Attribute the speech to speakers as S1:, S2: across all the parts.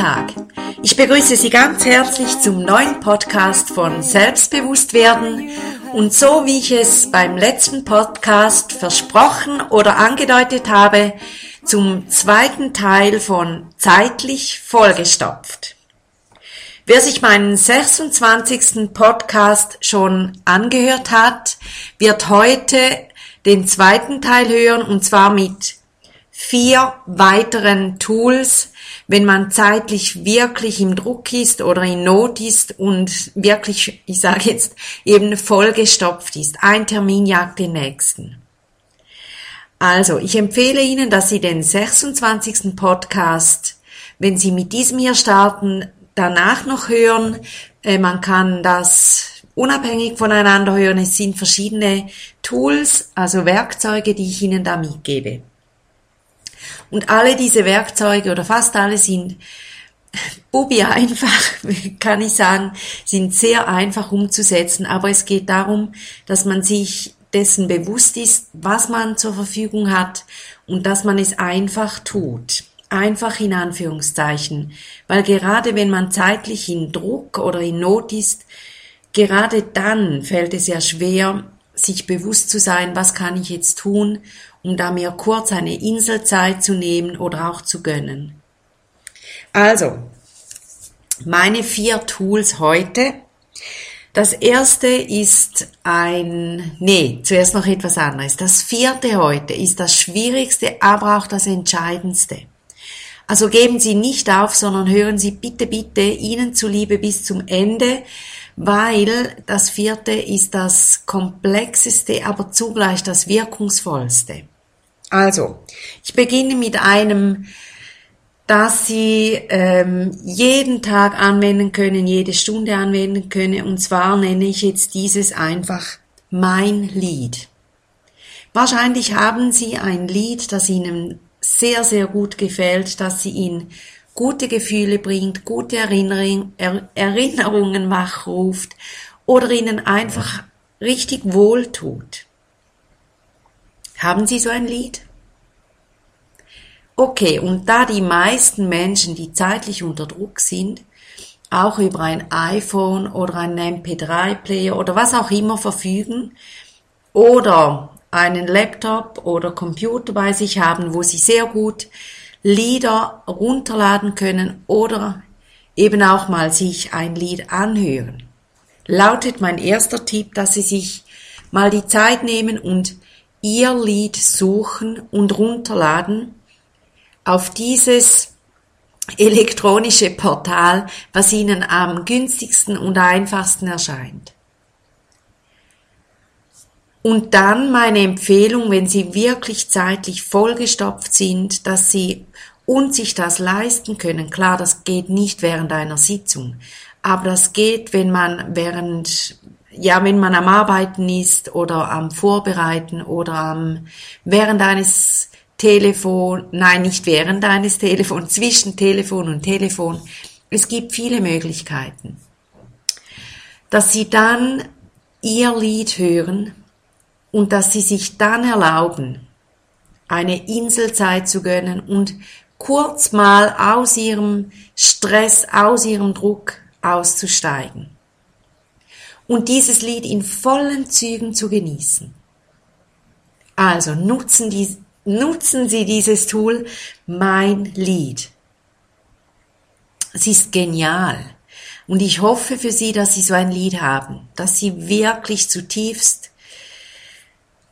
S1: Tag. Ich begrüße Sie ganz herzlich zum neuen Podcast von Selbstbewusstwerden und so wie ich es beim letzten Podcast versprochen oder angedeutet habe, zum zweiten Teil von Zeitlich vollgestopft. Wer sich meinen 26. Podcast schon angehört hat, wird heute den zweiten Teil hören und zwar mit vier weiteren Tools, wenn man zeitlich wirklich im Druck ist oder in Not ist und wirklich, ich sage jetzt, eben vollgestopft ist. Ein Termin jagt den nächsten. Also, ich empfehle Ihnen, dass Sie den 26. Podcast, wenn Sie mit diesem hier starten, danach noch hören. Äh, man kann das unabhängig voneinander hören. Es sind verschiedene Tools, also Werkzeuge, die ich Ihnen da mitgebe. Und alle diese Werkzeuge oder fast alle sind Bubi einfach, kann ich sagen, sind sehr einfach umzusetzen, aber es geht darum, dass man sich dessen bewusst ist, was man zur Verfügung hat und dass man es einfach tut. Einfach in Anführungszeichen. Weil gerade wenn man zeitlich in Druck oder in Not ist, gerade dann fällt es ja schwer, sich bewusst zu sein, was kann ich jetzt tun um da mir kurz eine Inselzeit zu nehmen oder auch zu gönnen. Also, meine vier Tools heute. Das erste ist ein, nee, zuerst noch etwas anderes. Das vierte heute ist das schwierigste, aber auch das entscheidendste. Also geben Sie nicht auf, sondern hören Sie bitte, bitte Ihnen zuliebe bis zum Ende, weil das vierte ist das komplexeste, aber zugleich das wirkungsvollste. Also, ich beginne mit einem, das Sie ähm, jeden Tag anwenden können, jede Stunde anwenden können. Und zwar nenne ich jetzt dieses einfach mein Lied. Wahrscheinlich haben Sie ein Lied, das Ihnen sehr, sehr gut gefällt, dass Sie Ihnen gute Gefühle bringt, gute Erinnerung, er, Erinnerungen wachruft oder Ihnen einfach richtig wohltut. Haben Sie so ein Lied? Okay, und da die meisten Menschen, die zeitlich unter Druck sind, auch über ein iPhone oder einen MP3-Player oder was auch immer verfügen oder einen Laptop oder Computer bei sich haben, wo sie sehr gut Lieder runterladen können oder eben auch mal sich ein Lied anhören. Lautet mein erster Tipp, dass Sie sich mal die Zeit nehmen und Ihr Lied suchen und runterladen auf dieses elektronische Portal, was Ihnen am günstigsten und einfachsten erscheint. Und dann meine Empfehlung, wenn Sie wirklich zeitlich vollgestopft sind, dass Sie und sich das leisten können. Klar, das geht nicht während einer Sitzung, aber das geht, wenn man während ja, wenn man am Arbeiten ist oder am Vorbereiten oder am, während eines Telefon, nein, nicht während eines Telefons, zwischen Telefon und Telefon. Es gibt viele Möglichkeiten. Dass Sie dann Ihr Lied hören und dass Sie sich dann erlauben, eine Inselzeit zu gönnen und kurz mal aus Ihrem Stress, aus Ihrem Druck auszusteigen und dieses Lied in vollen Zügen zu genießen. Also nutzen, die, nutzen Sie dieses Tool Mein Lied. Es ist genial. Und ich hoffe für Sie, dass Sie so ein Lied haben, dass Sie wirklich zutiefst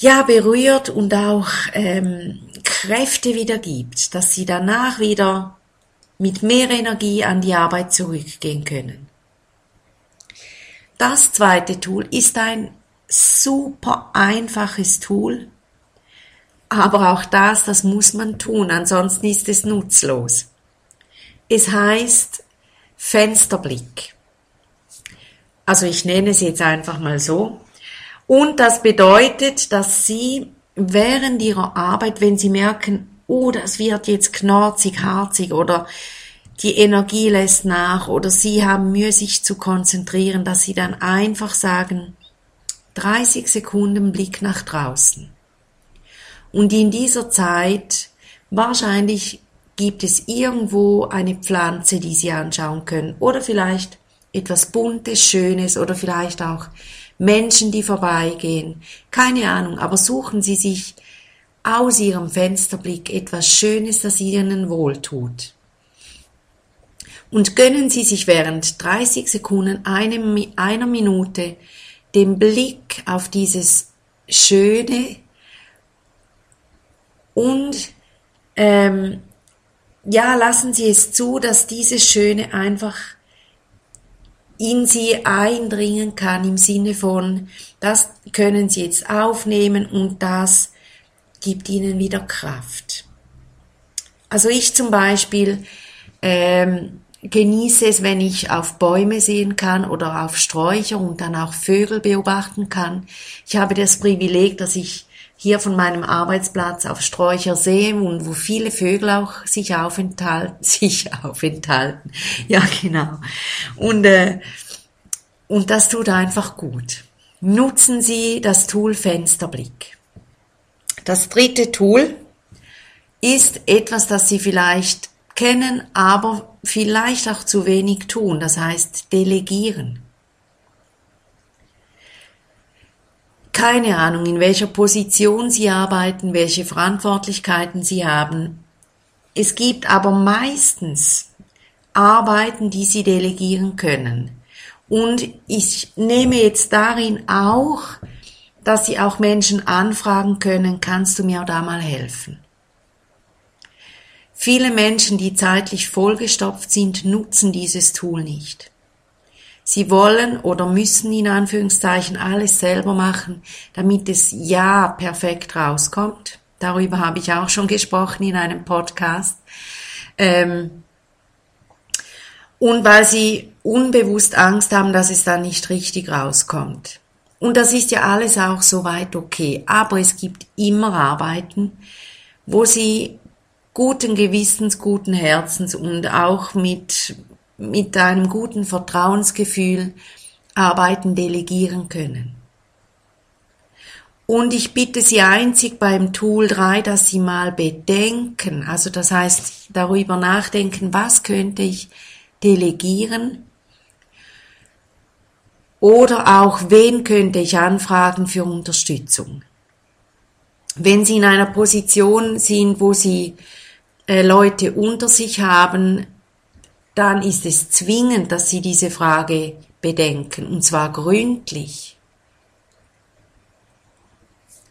S1: ja berührt und auch ähm, Kräfte wieder gibt, dass Sie danach wieder mit mehr Energie an die Arbeit zurückgehen können. Das zweite Tool ist ein super einfaches Tool, aber auch das, das muss man tun, ansonsten ist es nutzlos. Es heißt Fensterblick. Also ich nenne es jetzt einfach mal so. Und das bedeutet, dass Sie während Ihrer Arbeit, wenn Sie merken, oh, das wird jetzt knorzig, harzig oder die Energie lässt nach oder sie haben Mühe, sich zu konzentrieren, dass sie dann einfach sagen, 30 Sekunden Blick nach draußen. Und in dieser Zeit wahrscheinlich gibt es irgendwo eine Pflanze, die Sie anschauen können oder vielleicht etwas Buntes, Schönes oder vielleicht auch Menschen, die vorbeigehen. Keine Ahnung, aber suchen Sie sich aus Ihrem Fensterblick etwas Schönes, das Ihnen wohltut. Und gönnen Sie sich während 30 Sekunden eine, einer Minute den Blick auf dieses Schöne und ähm, ja, lassen Sie es zu, dass dieses Schöne einfach in sie eindringen kann im Sinne von, das können sie jetzt aufnehmen und das gibt ihnen wieder Kraft. Also ich zum Beispiel ähm, genieße es, wenn ich auf Bäume sehen kann oder auf Sträucher und dann auch Vögel beobachten kann. Ich habe das Privileg, dass ich hier von meinem Arbeitsplatz auf Sträucher sehe und wo viele Vögel auch sich aufenthalten, sich aufenthalten. Ja, genau. Und, äh, und das tut einfach gut. Nutzen Sie das Tool Fensterblick. Das dritte Tool ist etwas, das Sie vielleicht kennen, aber vielleicht auch zu wenig tun. Das heißt, delegieren. Keine Ahnung, in welcher Position sie arbeiten, welche Verantwortlichkeiten sie haben. Es gibt aber meistens Arbeiten, die sie delegieren können. Und ich nehme jetzt darin auch, dass sie auch Menschen anfragen können, kannst du mir da mal helfen? Viele Menschen, die zeitlich vollgestopft sind, nutzen dieses Tool nicht. Sie wollen oder müssen in Anführungszeichen alles selber machen, damit es ja perfekt rauskommt. Darüber habe ich auch schon gesprochen in einem Podcast. Ähm, und weil sie unbewusst Angst haben, dass es dann nicht richtig rauskommt. Und das ist ja alles auch soweit okay. Aber es gibt immer Arbeiten, wo sie guten Gewissens, guten Herzens und auch mit mit einem guten Vertrauensgefühl Arbeiten delegieren können. Und ich bitte Sie einzig beim Tool 3, dass Sie mal bedenken, also das heißt darüber nachdenken, was könnte ich delegieren oder auch wen könnte ich anfragen für Unterstützung. Wenn Sie in einer Position sind, wo Sie äh, Leute unter sich haben, dann ist es zwingend, dass Sie diese Frage bedenken, und zwar gründlich.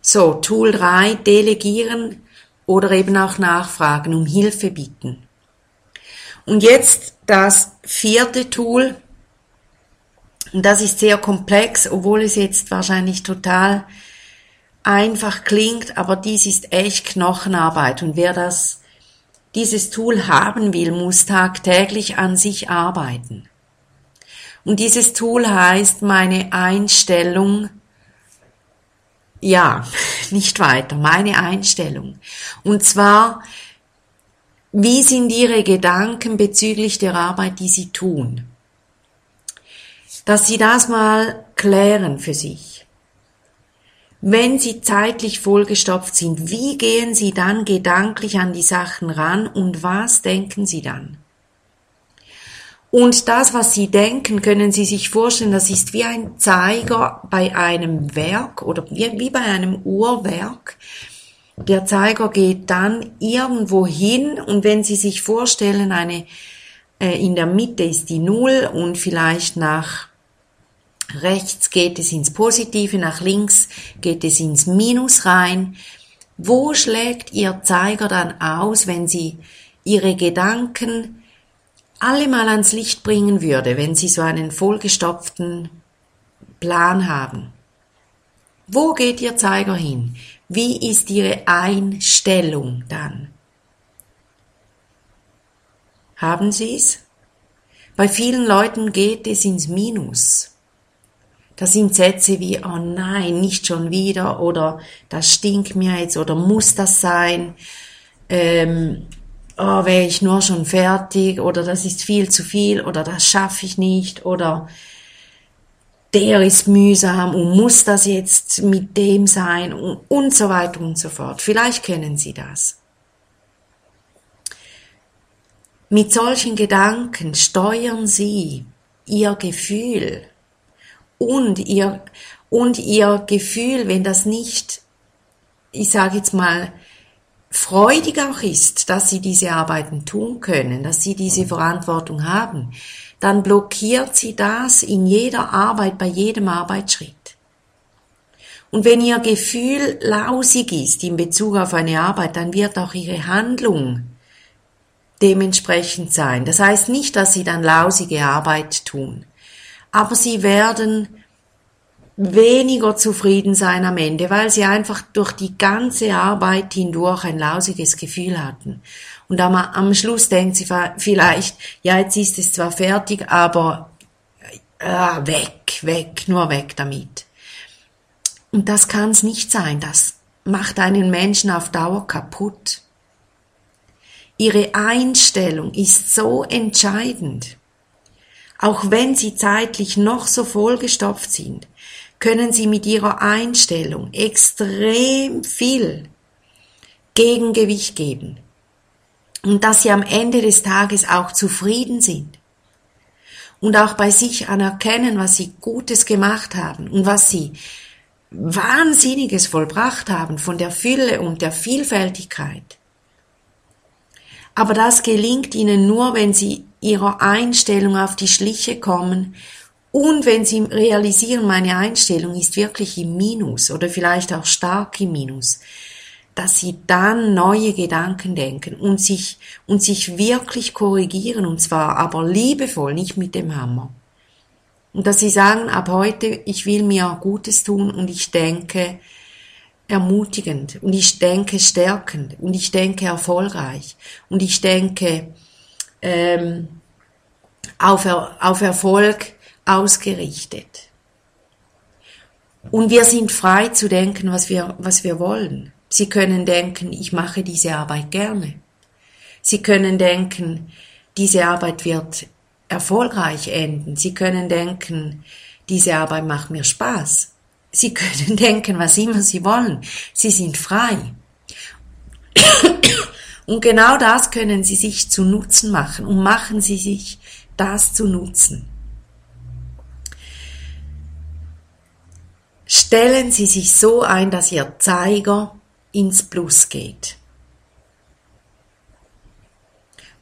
S1: So, Tool 3, delegieren oder eben auch nachfragen, um Hilfe bitten. Und jetzt das vierte Tool, und das ist sehr komplex, obwohl es jetzt wahrscheinlich total einfach klingt, aber dies ist echt Knochenarbeit. Und wer das dieses Tool haben will, muss tagtäglich an sich arbeiten. Und dieses Tool heißt meine Einstellung, ja, nicht weiter, meine Einstellung. Und zwar, wie sind Ihre Gedanken bezüglich der Arbeit, die Sie tun? Dass Sie das mal klären für sich. Wenn Sie zeitlich vollgestopft sind, wie gehen Sie dann gedanklich an die Sachen ran und was denken Sie dann? Und das, was Sie denken, können Sie sich vorstellen, das ist wie ein Zeiger bei einem Werk oder wie, bei einem Uhrwerk. Der Zeiger geht dann irgendwo hin und wenn Sie sich vorstellen, eine, äh, in der Mitte ist die Null und vielleicht nach rechts geht es ins Positive, nach links geht es ins Minus rein. Wo schlägt Ihr Zeiger dann aus, wenn Sie Ihre Gedanken alle mal ans Licht bringen würde, wenn Sie so einen vollgestopften Plan haben? Wo geht Ihr Zeiger hin? Wie ist Ihre Einstellung dann? Haben Sie es? Bei vielen Leuten geht es ins Minus. Das sind Sätze wie, oh nein, nicht schon wieder oder das stinkt mir jetzt oder muss das sein? Ähm, oh, wäre ich nur schon fertig oder das ist viel zu viel oder das schaffe ich nicht oder der ist mühsam und muss das jetzt mit dem sein und, und so weiter und so fort. Vielleicht kennen Sie das. Mit solchen Gedanken steuern Sie Ihr Gefühl und Ihr, und Ihr Gefühl, wenn das nicht, ich sage jetzt mal, freudig auch ist, dass Sie diese Arbeiten tun können, dass Sie diese Verantwortung haben, dann blockiert Sie das in jeder Arbeit, bei jedem Arbeitsschritt. Und wenn Ihr Gefühl lausig ist in Bezug auf eine Arbeit, dann wird auch Ihre Handlung dementsprechend sein. Das heißt nicht, dass Sie dann lausige Arbeit tun, aber Sie werden weniger zufrieden sein am Ende, weil Sie einfach durch die ganze Arbeit hindurch ein lausiges Gefühl hatten. Und am, am Schluss denken Sie vielleicht, ja, jetzt ist es zwar fertig, aber äh, weg, weg, nur weg damit. Und das kann es nicht sein. Das macht einen Menschen auf Dauer kaputt. Ihre Einstellung ist so entscheidend. Auch wenn Sie zeitlich noch so vollgestopft sind, können Sie mit Ihrer Einstellung extrem viel Gegengewicht geben. Und dass Sie am Ende des Tages auch zufrieden sind. Und auch bei sich anerkennen, was Sie Gutes gemacht haben und was Sie Wahnsinniges vollbracht haben von der Fülle und der Vielfältigkeit. Aber das gelingt ihnen nur, wenn sie ihrer Einstellung auf die Schliche kommen und wenn sie realisieren, meine Einstellung ist wirklich im Minus oder vielleicht auch stark im Minus, dass sie dann neue Gedanken denken und sich, und sich wirklich korrigieren und zwar aber liebevoll, nicht mit dem Hammer. Und dass sie sagen, ab heute, ich will mir Gutes tun und ich denke ermutigend und ich denke stärkend und ich denke erfolgreich und ich denke ähm, auf, auf Erfolg ausgerichtet. Und wir sind frei zu denken, was wir, was wir wollen. Sie können denken, ich mache diese Arbeit gerne. Sie können denken, diese Arbeit wird erfolgreich enden. Sie können denken, diese Arbeit macht mir Spaß. Sie können denken, was immer Sie wollen. Sie sind frei. Und genau das können Sie sich zu Nutzen machen und machen Sie sich das zu Nutzen. Stellen Sie sich so ein, dass Ihr Zeiger ins Plus geht.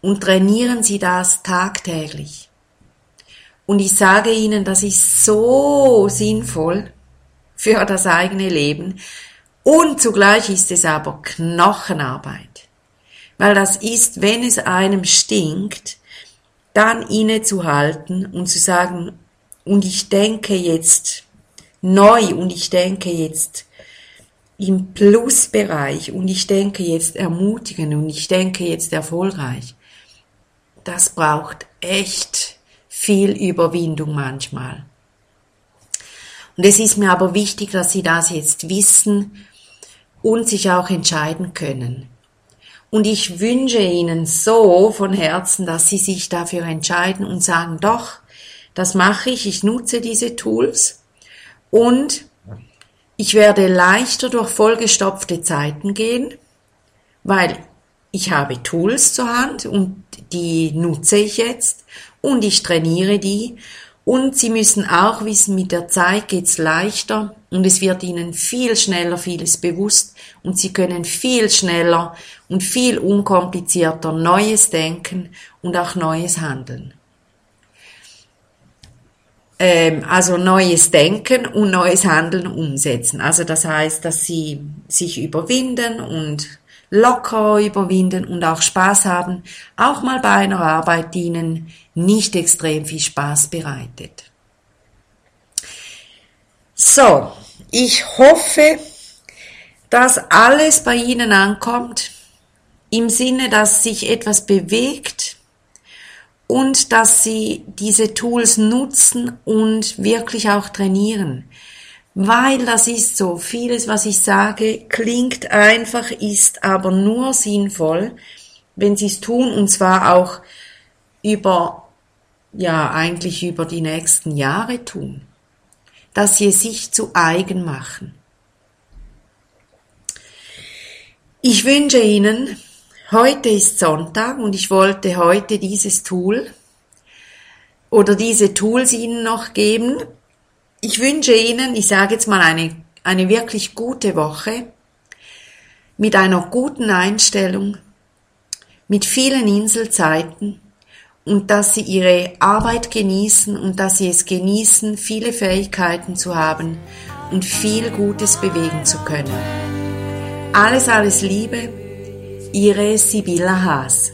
S1: und trainieren Sie das tagtäglich. Und ich sage Ihnen, das ist so sinnvoll für das eigene Leben und zugleich ist es aber Knochenarbeit. Weil das ist, wenn es einem stinkt, dann innezuhalten und zu sagen, und ich denke jetzt neu und ich denke jetzt im Plusbereich und ich denke jetzt ermutigend und ich denke jetzt erfolgreich das braucht echt viel Überwindung manchmal. Und es ist mir aber wichtig, dass Sie das jetzt wissen und sich auch entscheiden können. Und ich wünsche Ihnen so von Herzen, dass Sie sich dafür entscheiden und sagen, doch, das mache ich, ich nutze diese Tools. Und ich werde leichter durch vollgestopfte Zeiten gehen, weil ich habe Tools zur Hand und die nutze ich jetzt und ich trainiere die. Und Sie müssen auch wissen, mit der Zeit geht's leichter und es wird Ihnen viel schneller vieles bewusst und Sie können viel schneller und viel unkomplizierter Neues denken und auch Neues handeln. Ähm, also neues Denken und neues Handeln umsetzen. Also das heißt, dass Sie sich überwinden und locker überwinden und auch Spaß haben, auch mal bei einer Arbeit, die ihnen nicht extrem viel Spaß bereitet. So, ich hoffe, dass alles bei Ihnen ankommt, im Sinne, dass sich etwas bewegt und dass Sie diese Tools nutzen und wirklich auch trainieren weil das ist so. Vieles, was ich sage, klingt einfach, ist aber nur sinnvoll, wenn Sie es tun und zwar auch über, ja, eigentlich über die nächsten Jahre tun. Dass Sie sich zu eigen machen. Ich wünsche Ihnen Heute ist Sonntag und ich wollte heute dieses Tool oder diese Tools Ihnen noch geben. Ich wünsche Ihnen, ich sage jetzt mal eine, eine wirklich gute Woche mit einer guten Einstellung, mit vielen Inselzeiten und dass Sie Ihre Arbeit genießen und dass Sie es genießen, viele Fähigkeiten zu haben und viel Gutes bewegen zu können. Alles, alles Liebe, Ihre Sibylla Haas.